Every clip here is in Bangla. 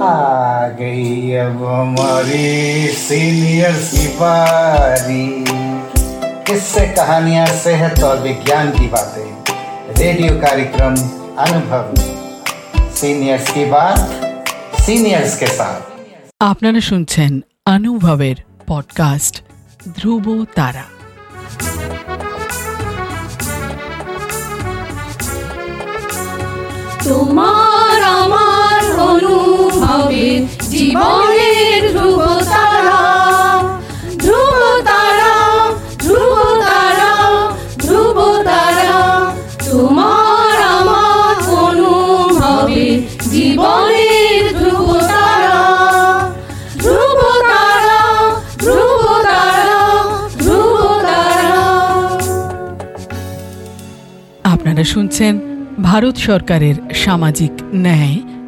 आ गई अब हमारी सीनियर की बारी किससे कहानियां सेहत और विज्ञान की बातें रेडियो कार्यक्रम अनुभव सीनियर्स की बात सीनियर्स के साथ আপনারা শুনছেন অনুভবের পডকাস্ট ধ্রুব তারা তোমার জীবনের ধ্রুব তারা ধ্রুব তারা ধ্রুব তারা ধ্রুব তারা, তোমার আমার অনুভবে জীবনের ধ্রুব তারা ধ্রুব তারা ধ্রুব তারা ধ্রুব তারা। আপনারা শুনছেন ভারত সরকারের সামাজিক ন্যায়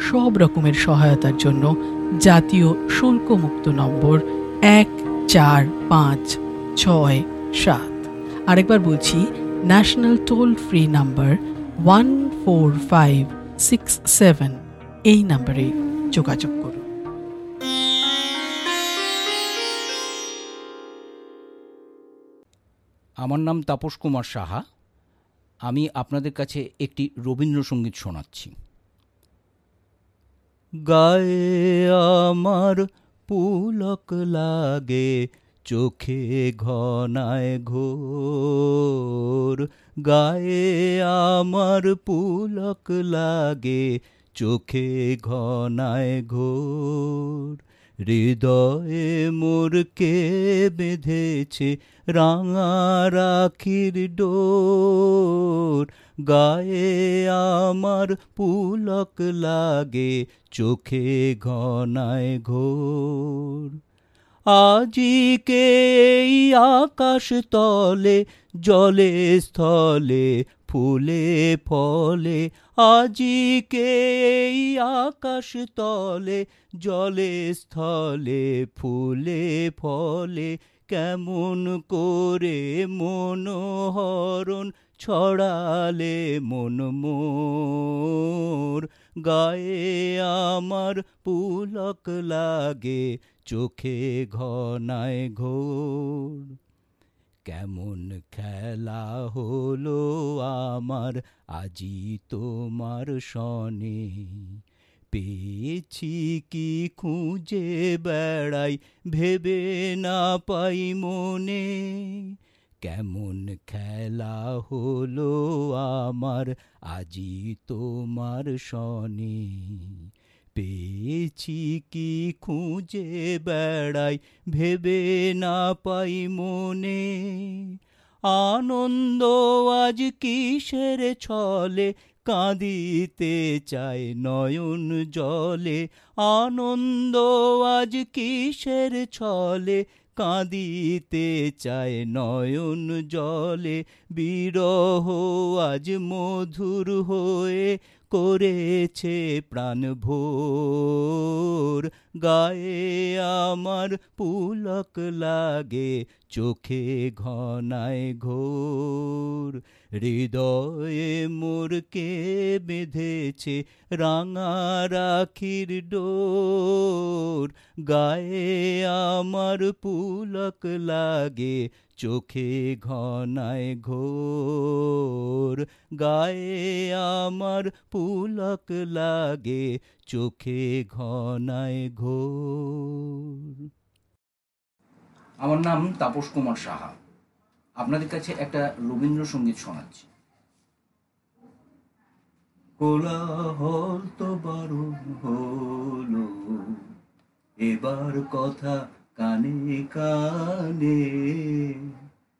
সব রকমের সহায়তার জন্য জাতীয় শুল্কমুক্ত নম্বর এক চার পাঁচ ছয় সাত। আরেকবার বলছি national toll free number one four five six seven এই নাম্বারে যোগাযোগ করুন। আমার নাম তাপস কুমার সাহা। আমি আপনাদের কাছে একটি রবীন্দ্রসঙ্গীত শোনাচ্ছি। গায়ে আমার পুলক লাগে চোখে ঘনায় ঘোর। গায়ে আমার পুলক লাগে চোখে ঘনায় ঘোর। হৃদয়ে মোরকে বেঁধেছে রাঙা রাখির ডোর। গায়ে আমার পুলক লাগে চোখে ঘনায় ঘোর। আজিকে আকাশ তলে, জলে, স্থলে, ফুলে, ফলে, আজিকে আকাশ তলে, জলে, স্থলে, ফুলে, ফলে, কেমন করে মনোহরণ ছড়ালে মন মোর। গায়ে আমার পুলক লাগে, চোখে ঘনায় ঘোর। কেমন খেলা হলো আমার আজি তোমার সনে। পেয়েছি কি খুঁজে বেড়াই, ভেবে না পাই মনে। কেমন খেলা হলো আমার? আজি তোমার সনে পেয়েছি কি খুঁজে বেড়াই, ভেবে না পাই মনে। আনন্দ আজ কিসের ছলে? কাঁদিতে চায় নয়ন জলে। আনন্দ আজ কিসের ছলে? কাঁদিতে চায় নয়ন জলে বিরহ আজ মধুর হয়ে করেছে প্রাণ ভোর। গায়ে আমার পুলক লাগে, চোখে ঘনায় ঘোর। হৃদয়ে মোরকে বেঁধেছে রাঙা রাখির ডোর। গায়ে আমার পুলক লাগে, চোখে ঘনায় ঘোর। গায়ে আমার পুলক লাগে চোখে ঘনায় ঘোর। আমার নাম তাপস কুমার সাহা। আপনাদের কাছে একটা রবীন্দ্রসঙ্গীত শোনাচ্ছি। কোলাহল তো বারণ হলো এবার কথা কানে কানে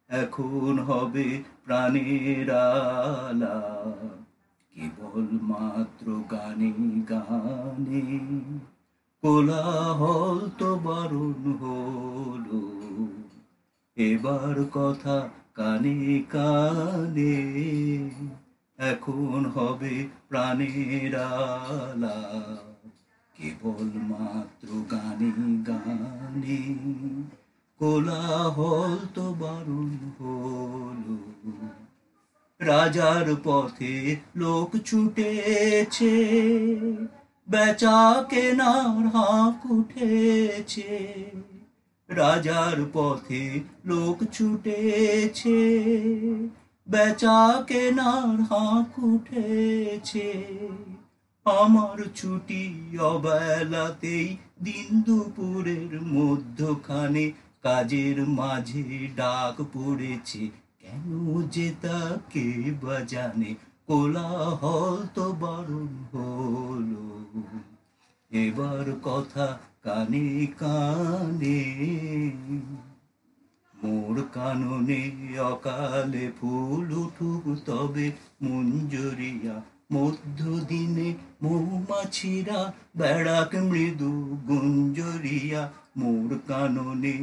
এখন হবে প্রাণের আলা। কেবল মাত্র গানে গানে? কোলাহল তো বারণ হলো। এবার কথা কানে কানে। এখন হবে প্রাণের আলা। কেবল মাত্র গানে গানে? কোলাহল তো বারণ হলো। রাজার পথে লোক ছুটেছে, বেচা কেনার হাঁক উঠেছে। রাজার পথে লোক ছুটেছে, বেচা কেনার হাঁক উঠেছে। আমার ছুটি অবেলাতেই দিন দুপুরের মধ্যখানে কাজের মাঝে ডাক পড়েছে। কেন যে তাকে বাজানে, কোলাহল তো বারণ হলো। এবার কথা কানে কানে, মোর কাননে অকালে ফুল উঠুক তবে মঞ্জুরিয়া, মধ্যদিনে মৌমাছিরা বেড়াক মৃদু গুঞ্জরিয়া মোর কাননে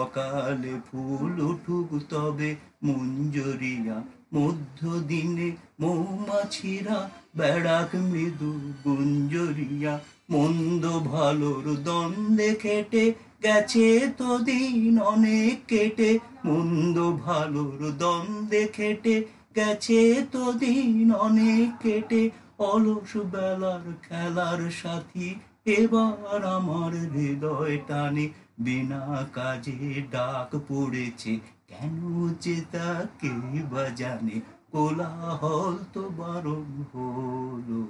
অকালে ফুল উঠুক তবে মঞ্জরিয়া, মধ্যদিনে মৌমাছিরা বেড়াক মৃদু গুঞ্জরিয়া। মন্দ ভালোর দ্বন্দ্বে খেটে গেছে তো দিন অনেক কেটে। মন্দ ভালোর দ্বন্দ্বে খেটে গেছে তো দিন অনেক কেটে। অলস বেলার খেলার সাথী এবার আমার হৃদয় টানে বিনা কাজে ডাক পড়েছে। কেন যে তাকে বাজানে কোলাহল তো বারণ হলো।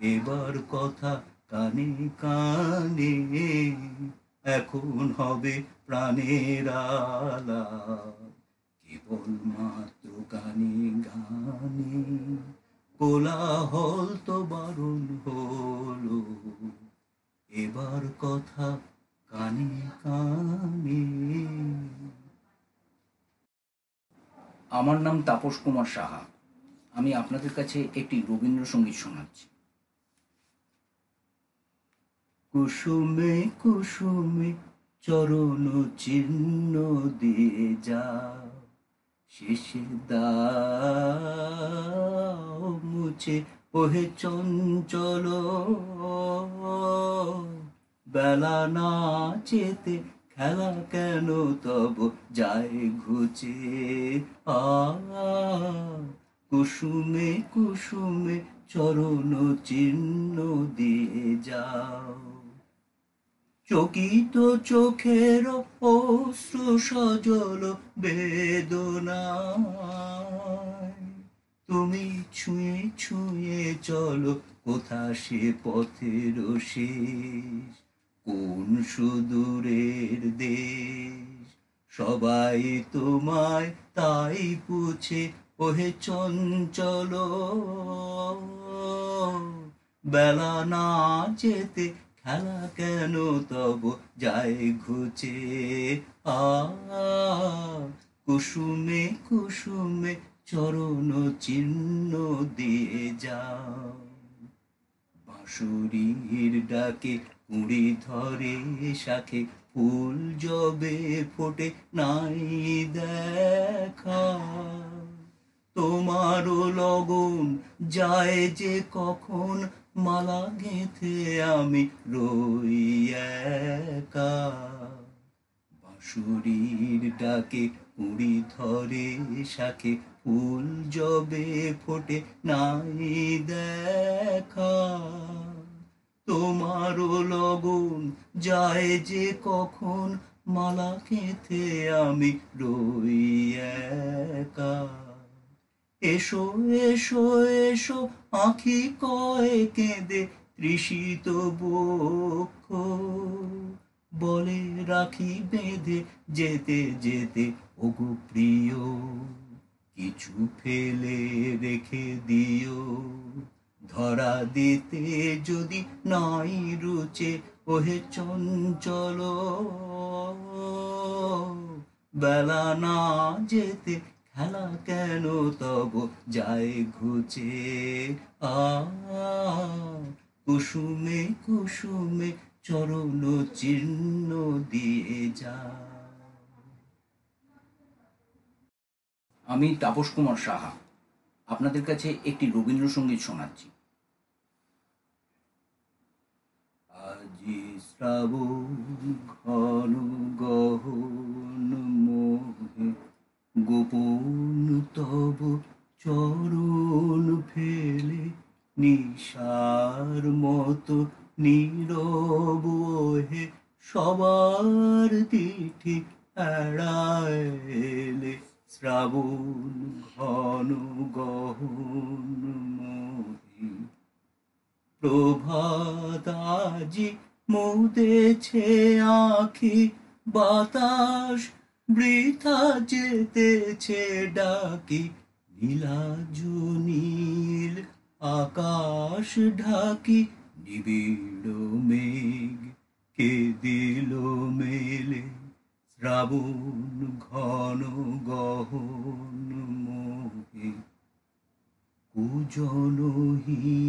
এবার কথা কানে কানে, এখন হবে প্রাণের আলা কেবল মাত্র গানে গানে। কোলাহল তো বারণ হলো। এবার কথা কানে কানে। আমার নাম তাপস কুমার সাহা। আমি আপনাদের কাছে একটি রবীন্দ্রসঙ্গীত শোনাচ্ছি। কুসুমে কুসুমে চরণ চিহ্ন দিয়ে যা শেষে মুছে ওহে চঞ্চল। বেলা না চেতে খেলা কেন তব? যায় ঘুচে। আ কুসুমে কুসুমে চরণ চিহ্ন দিয়ে যাও। চকিত চোখের অশ্রু সজল বেদনায় তুমি ছুঁয়ে ছুঁয়ে চলো, কোথা সে পথের শেষ? কোন সুদূরের দেশ? সবাই তোমায় তাই পুছে, ওহে চঞ্চল। বেলা না যেতে খেলা কেন তব যায় ঘুচে? আ কুসুমে কুসুমে চরণ চিহ্ন দিয়ে যাও। বাঁশুরির ডাকে কুড়ি ধরে শাখে ফুল জবে ফোটে, নাই দেখা। তোমারও লগন যায় যে কখন মালা গেঁথে আমি রই একা। বাঁশুরির ডাকে কুড়ি ধরে শাখে ফুল জবে ফোটে, নাই দেখা। তোমারও লগন যায় যে কখন মালা কেঁথে আমি রই একা। এসো এসো এসো আঁখি কয়ে কেঁদে তৃষিত বক্ষ বলে রাখি বেঁধে যেতে যেতে, ওগো প্রিয়, কিছু ফেলে রেখে দিও। ধরা দিতে যদি নাই রুচে, ওহে চঞ্চল, বেলা না যেতে খেলা কেন তব যায় ঘুচে? আ কুসুমে কুসুমে চরণ চিহ্ন দিয়ে যা। আমি তাপস কুমার সাহা আপনাদের কাছে একটি রবীন্দ্রসঙ্গীত শোনাচ্ছি। আজি শ্রাবণ ঘন গহন মোহে গোপন তব চরণ ফেলে নিশার মতো নীরব হে সবার তিথি এড়াইলে শ্রাবণ ঘন গহন মোহে। প্রভাতাজি মুদেছে আখি বাতাস বৃথা যেতেছে ডাকি, নীলাজ নীল, আকাশ ঢাকি, নিবিড় মেঘ, কে দিল মেলে? শ্রাবণ ঘন গহন মোহে, কুজনহীন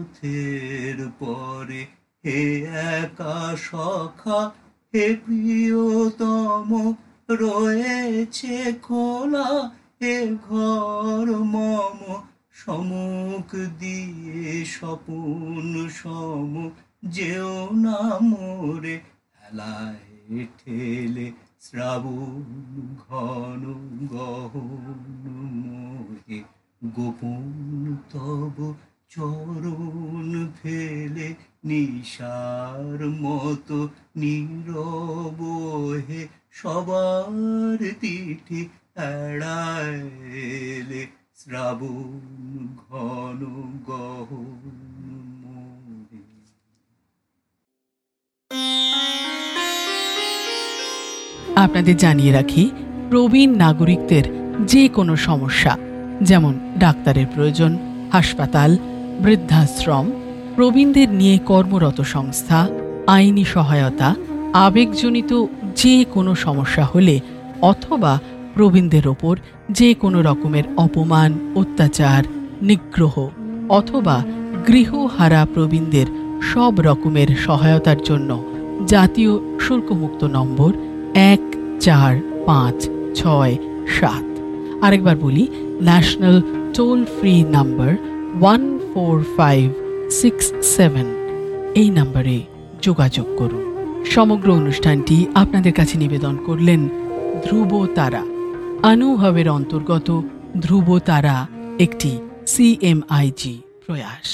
পথের পরে হে একা সখা, হে প্রিয়তম, রয়েছে খোলা এ ঘর মম, সমুখ দিয়ে স্বপন সম, যেও না মোরে হেলায় ঠেলে শ্রাবণ ঘন গহন মোহে, গোপন তব চরণ ফেলে নিশার মতো নীরব হে সবার তিথি এড়াইলে শ্রাবণ ঘন মোহে আপনাদের জানিয়ে রাখি, প্রবীণ নাগরিকদের যে কোনো সমস্যা, যেমন ডাক্তারের প্রয়োজন, হাসপাতাল বৃদ্ধাশ্রম, প্রবীণদের নিয়ে কর্মরত সংস্থা, আইনি সহায়তা, আবেগজনিত যে কোনো সমস্যা হলে অথবা প্রবীণদের ওপর যে কোনো রকমের অপমান, অত্যাচার, নিগ্রহ অথবা গৃহহারা প্রবীণদের সব রকমের সহায়তার জন্য জাতীয় শুল্কমুক্ত নম্বর এক চার পাঁচ ছয় সাত। আরেকবার বলি national toll free number one four five six seven এই নাম্বারে যোগাযোগ করুন। সমগ্র অনুষ্ঠানটি আপনাদের কাছে নিবেদন করলেন ধ্রুব তারা আনুভবের অন্তর্গত ধ্রুব তারা একটি সিএমআইজি প্রয়াস।